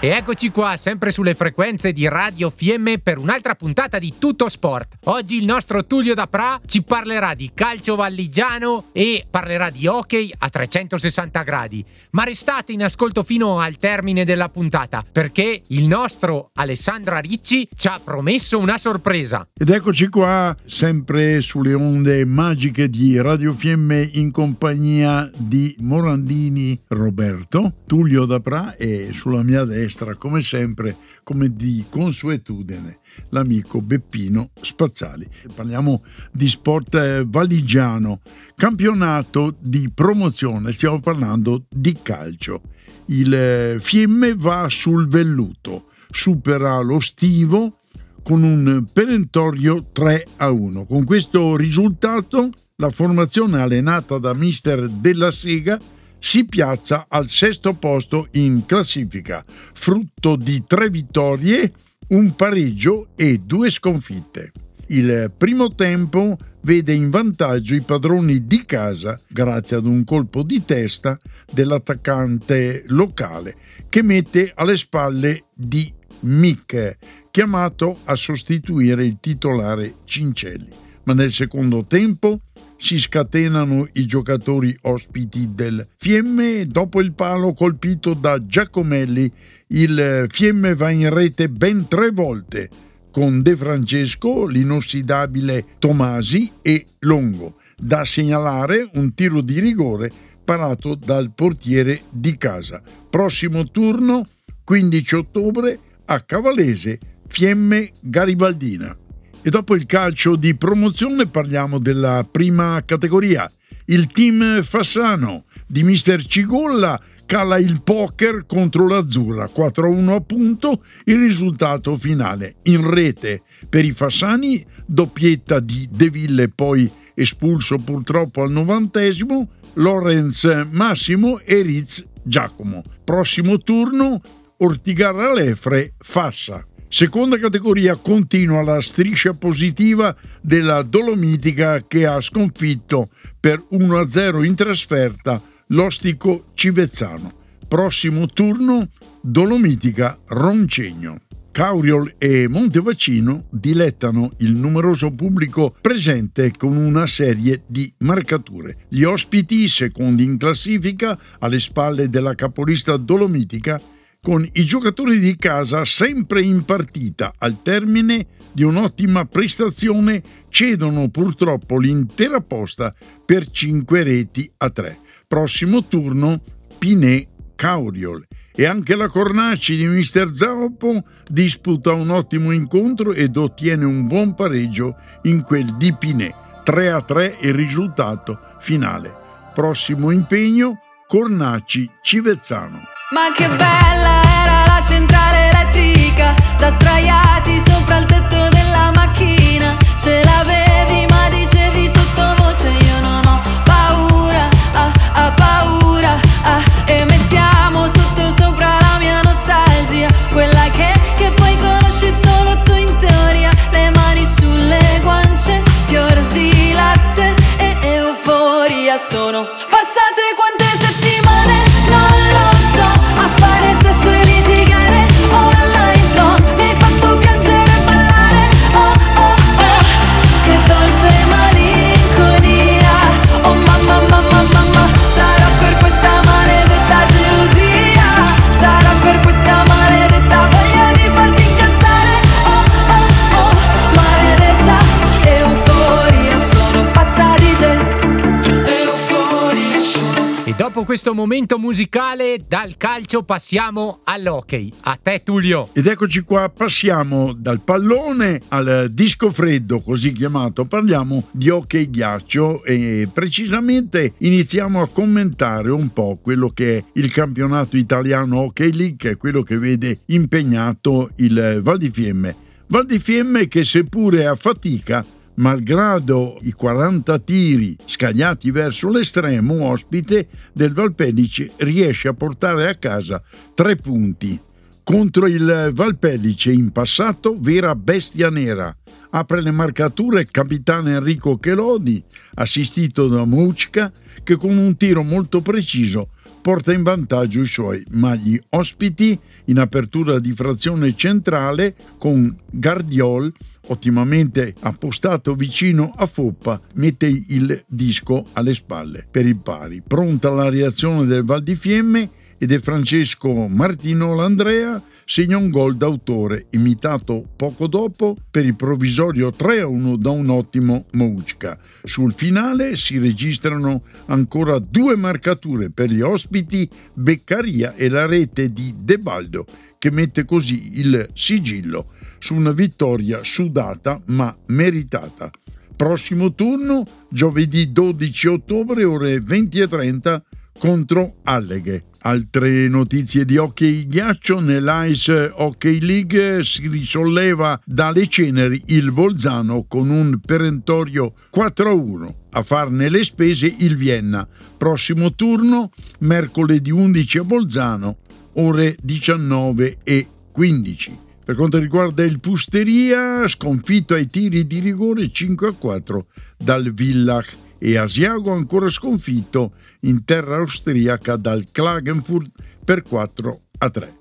E eccoci qua, sempre sulle frequenze di Radio Fiemme per un'altra puntata di Tutto Sport. Oggi il nostro Tullio Dapra ci parlerà di calcio valligiano e parlerà di hockey a 360 gradi. Ma restate in ascolto fino al termine della puntata perché il nostro Alessandra Ricci ci ha promesso una sorpresa. Ed eccoci qua, sempre sulle onde magiche di Radio Fiemme in compagnia di Morandini Roberto, Tullio Dapra e sulla mia destra destra, come sempre, come di consuetudine, l'amico Beppino Spazzali. Parliamo di sport eh, valigiano, campionato di promozione, stiamo parlando di calcio. Il eh, Fiemme va sul velluto, supera lo Stivo con un perentorio 3 a 1. Con questo risultato la formazione allenata da mister Della Sega si piazza al sesto posto in classifica, frutto di tre vittorie, un pareggio e due sconfitte. Il primo tempo vede in vantaggio i padroni di casa grazie ad un colpo di testa dell'attaccante locale che mette alle spalle di Mick, chiamato a sostituire il titolare Cincelli. Ma nel secondo tempo si scatenano i giocatori ospiti del Fiemme dopo il palo colpito da Giacomelli il Fiemme va in rete ben tre volte con De Francesco, l'inossidabile Tomasi e Longo. Da segnalare un tiro di rigore parato dal portiere di casa. Prossimo turno 15 ottobre a Cavalese, Fiemme Garibaldina. E dopo il calcio di promozione parliamo della prima categoria. Il team Fassano di mister Cigolla cala il poker contro l'Azzurra 4-1 a punto il risultato finale in rete per i Fassani doppietta di De Ville poi espulso purtroppo al novantesimo Lorenz Massimo e Riz Giacomo prossimo turno Ortigarra Lefre Fassa Seconda categoria continua la striscia positiva della Dolomitica che ha sconfitto per 1-0 in trasferta l'Ostico Civezzano. Prossimo turno Dolomitica Roncegno. Cauriol e Montevacino dilettano il numeroso pubblico presente con una serie di marcature. Gli ospiti, secondi in classifica, alle spalle della capolista Dolomitica, con i giocatori di casa sempre in partita al termine di un'ottima prestazione cedono purtroppo l'intera posta per 5 reti a 3. Prossimo turno Pinè Cauriol e anche la Cornaci di Mister Zappo disputa un ottimo incontro ed ottiene un buon pareggio in quel di Pinè. 3 a 3 il risultato finale. Prossimo impegno Cornaci Civezzano. Ma che bella era la centrale elettrica, da straiati sopra il tetto della macchina, ce l'avevi ma dicevi questo momento musicale, dal calcio passiamo all'hockey. A te, Tullio. Ed eccoci qua, passiamo dal pallone al disco freddo, così chiamato. Parliamo di hockey ghiaccio e precisamente iniziamo a commentare un po' quello che è il campionato italiano Hockey League, che è quello che vede impegnato il Val di Fiemme. Val di Fiemme che seppure a fatica malgrado i 40 tiri scagliati verso l'estremo ospite del Valpellice riesce a portare a casa tre punti. Contro il Valpellice in passato vera bestia nera. Apre le marcature il capitano Enrico Chelodi, assistito da Mucca, che con un tiro molto preciso porta in vantaggio i suoi, ma gli ospiti in apertura di frazione centrale con Gardiol ottimamente appostato vicino a Foppa, mette il disco alle spalle per il pari. Pronta la reazione del Val di Fiemme ed è Francesco Martino Landrea segna un gol d'autore, imitato poco dopo per il provvisorio 3-1 da un ottimo Mouchka. Sul finale si registrano ancora due marcature per gli ospiti Beccaria e la rete di De Baldo, che mette così il sigillo su una vittoria sudata ma meritata. Prossimo turno giovedì 12 ottobre ore 20.30 contro Alleghe. Altre notizie di hockey ghiaccio nell'Ice Hockey League si risolleva dalle ceneri il Bolzano con un perentorio 4-1. A farne le spese il Vienna. Prossimo turno mercoledì 11 a Bolzano, ore 19 e 15. Per quanto riguarda il Pusteria, sconfitto ai tiri di rigore 5-4 dal Villach e Asiago ancora sconfitto in terra austriaca dal Klagenfurt per 4 a 3.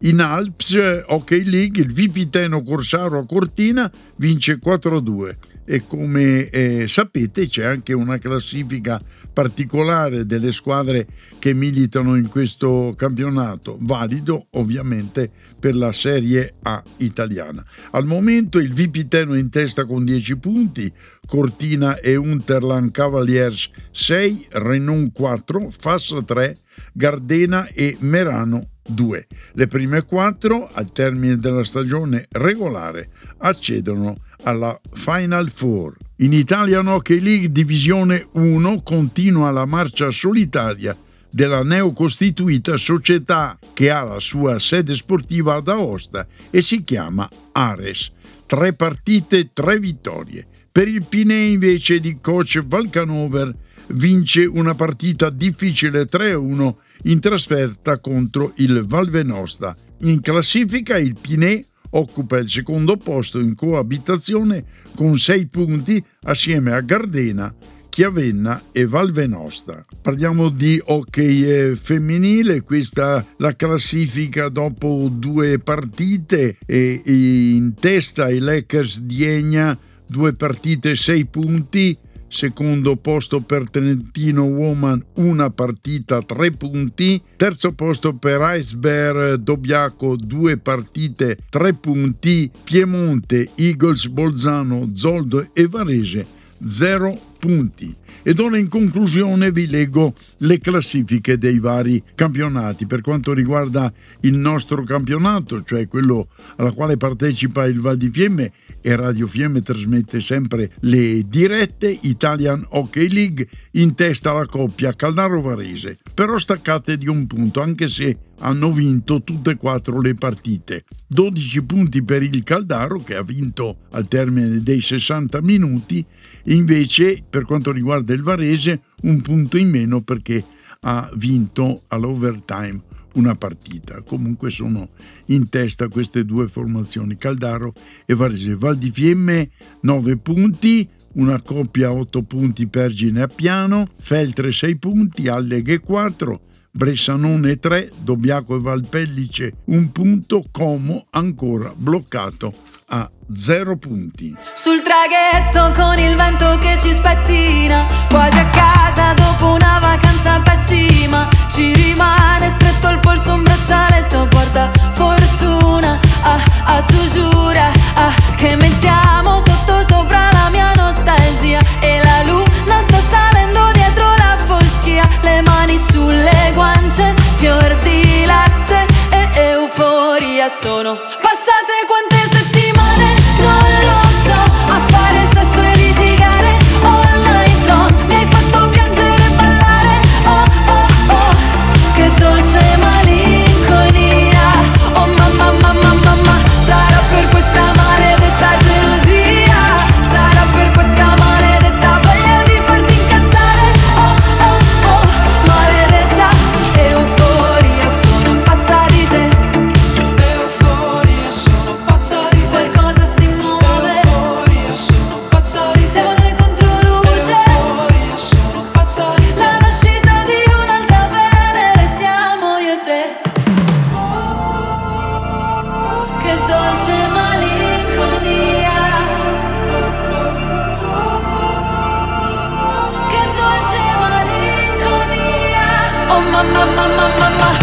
In Alps Hockey League il Vipiteno Corsaro a Cortina vince 4 a 2 e come eh, sapete c'è anche una classifica particolare delle squadre che militano in questo campionato, valido ovviamente per la Serie A italiana. Al momento il Vipiteno in testa con 10 punti, Cortina e Unterland Cavaliers 6, Renon 4, Fassa 3, Gardena e Merano 2. Le prime 4 al termine della stagione regolare accedono alla Final Four. In Italian Hockey League Divisione 1 continua la marcia solitaria della neocostituita società che ha la sua sede sportiva ad Aosta e si chiama Ares. Tre partite, tre vittorie. Per il Pinè invece di coach Valcanover vince una partita difficile 3-1 in trasferta contro il Valvenosta. In classifica il Pinè occupa il secondo posto in coabitazione con sei punti assieme a Gardena, Chiavenna e Valvenosta. Parliamo di hockey eh, femminile, questa la classifica dopo due partite e in testa i Lakers di Egna, due partite, sei punti, secondo posto per Trentino Woman una partita tre punti, terzo posto per Iceberg Dobbiaco due partite tre punti, Piemonte, Eagles Bolzano, Zoldo e Varese zero punti. Ed ora in conclusione vi leggo le classifiche dei vari campionati. Per quanto riguarda il nostro campionato, cioè quello alla quale partecipa il Val di Fiemme, e Radio Fiemme trasmette sempre le dirette Italian Hockey League in testa alla coppia Caldaro-Varese, però staccate di un punto anche se hanno vinto tutte e quattro le partite. 12 punti per il Caldaro che ha vinto al termine dei 60 minuti, invece per quanto riguarda il Varese un punto in meno perché ha vinto all'overtime una partita. Comunque sono in testa queste due formazioni, Caldaro e Varese. Val di Fiemme 9 punti, una coppia a 8 punti Pergine a Piano, Feltre 6 punti, Alleghe 4, Bressanone 3, Dobbiaco e Valpellice 1 punto, Como ancora bloccato a 0 punti. Sul traghetto con il vento che ci spettina, quasi a casa my, my, my, my, my.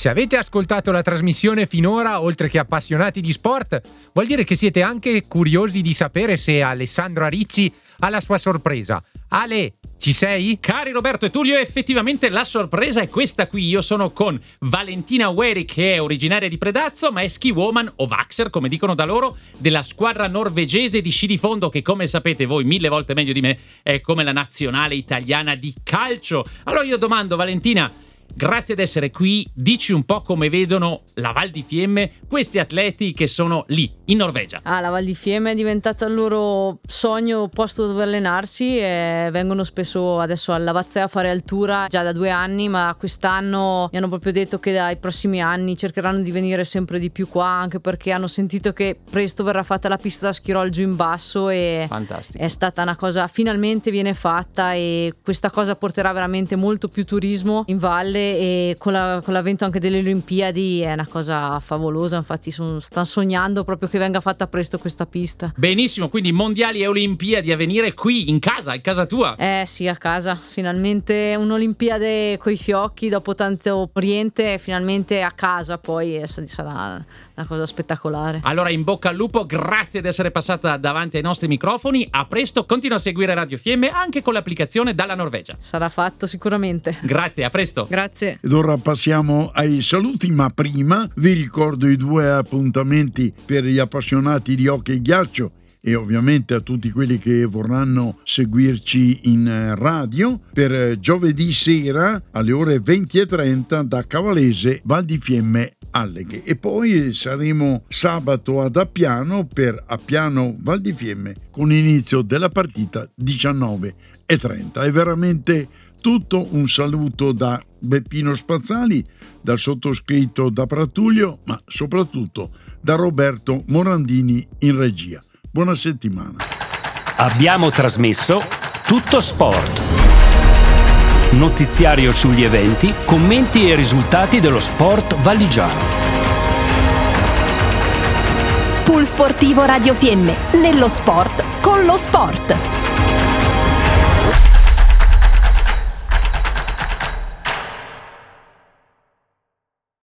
Se avete ascoltato la trasmissione finora, oltre che appassionati di sport, vuol dire che siete anche curiosi di sapere se Alessandro Aricci ha la sua sorpresa. Ale, ci sei? Cari Roberto e Tullio, effettivamente la sorpresa è questa qui. Io sono con Valentina Ueri, che è originaria di Predazzo, ma è ski woman o Vaxer, come dicono da loro, della squadra norvegese di sci di fondo, che come sapete voi mille volte meglio di me è come la nazionale italiana di calcio. Allora io domando, Valentina, Grazie ad essere qui, dici un po' come vedono la Val di Fiemme questi atleti che sono lì, in Norvegia. Ah, la Val di Fiemme è diventata il loro sogno, posto dove allenarsi e vengono spesso adesso alla Vazzea a fare altura già da due anni, ma quest'anno mi hanno proprio detto che dai prossimi anni cercheranno di venire sempre di più qua, anche perché hanno sentito che presto verrà fatta la pista da schirol giù in basso e Fantastico. è stata una cosa, finalmente viene fatta e questa cosa porterà veramente molto più turismo in valle e con, la- con l'avvento anche delle Olimpiadi è una cosa favolosa, infatti sono- stanno sognando proprio che venga fatta presto questa pista. Benissimo, quindi mondiali e olimpiadi a venire qui, in casa, in casa tua. Eh sì, a casa, finalmente un'Olimpiade coi fiocchi dopo tanto Oriente, finalmente a casa poi sarà una cosa spettacolare. Allora in bocca al lupo, grazie di essere passata davanti ai nostri microfoni. A presto, continua a seguire Radio Fiemme anche con l'applicazione dalla Norvegia. Sarà fatto sicuramente. Grazie, a presto. Grazie. Ed ora passiamo ai saluti, ma prima vi ricordo i due appuntamenti per gli appassionati di hockey e ghiaccio e ovviamente a tutti quelli che vorranno seguirci in eh, radio per eh, giovedì sera alle ore 20.30 da Cavalese Val di Fiemme Alleghe. E poi saremo sabato ad Appiano per Appiano Val di Fiemme con inizio della partita 19.30 è veramente tutto un saluto da Beppino Spazzali, dal sottoscritto da Pratulio, ma soprattutto da Roberto Morandini in regia. Buona settimana. Abbiamo trasmesso Tutto Sport. Notiziario sugli eventi, commenti e risultati dello sport valigiano. Pool Sportivo Radio Fiemme, nello sport con lo sport.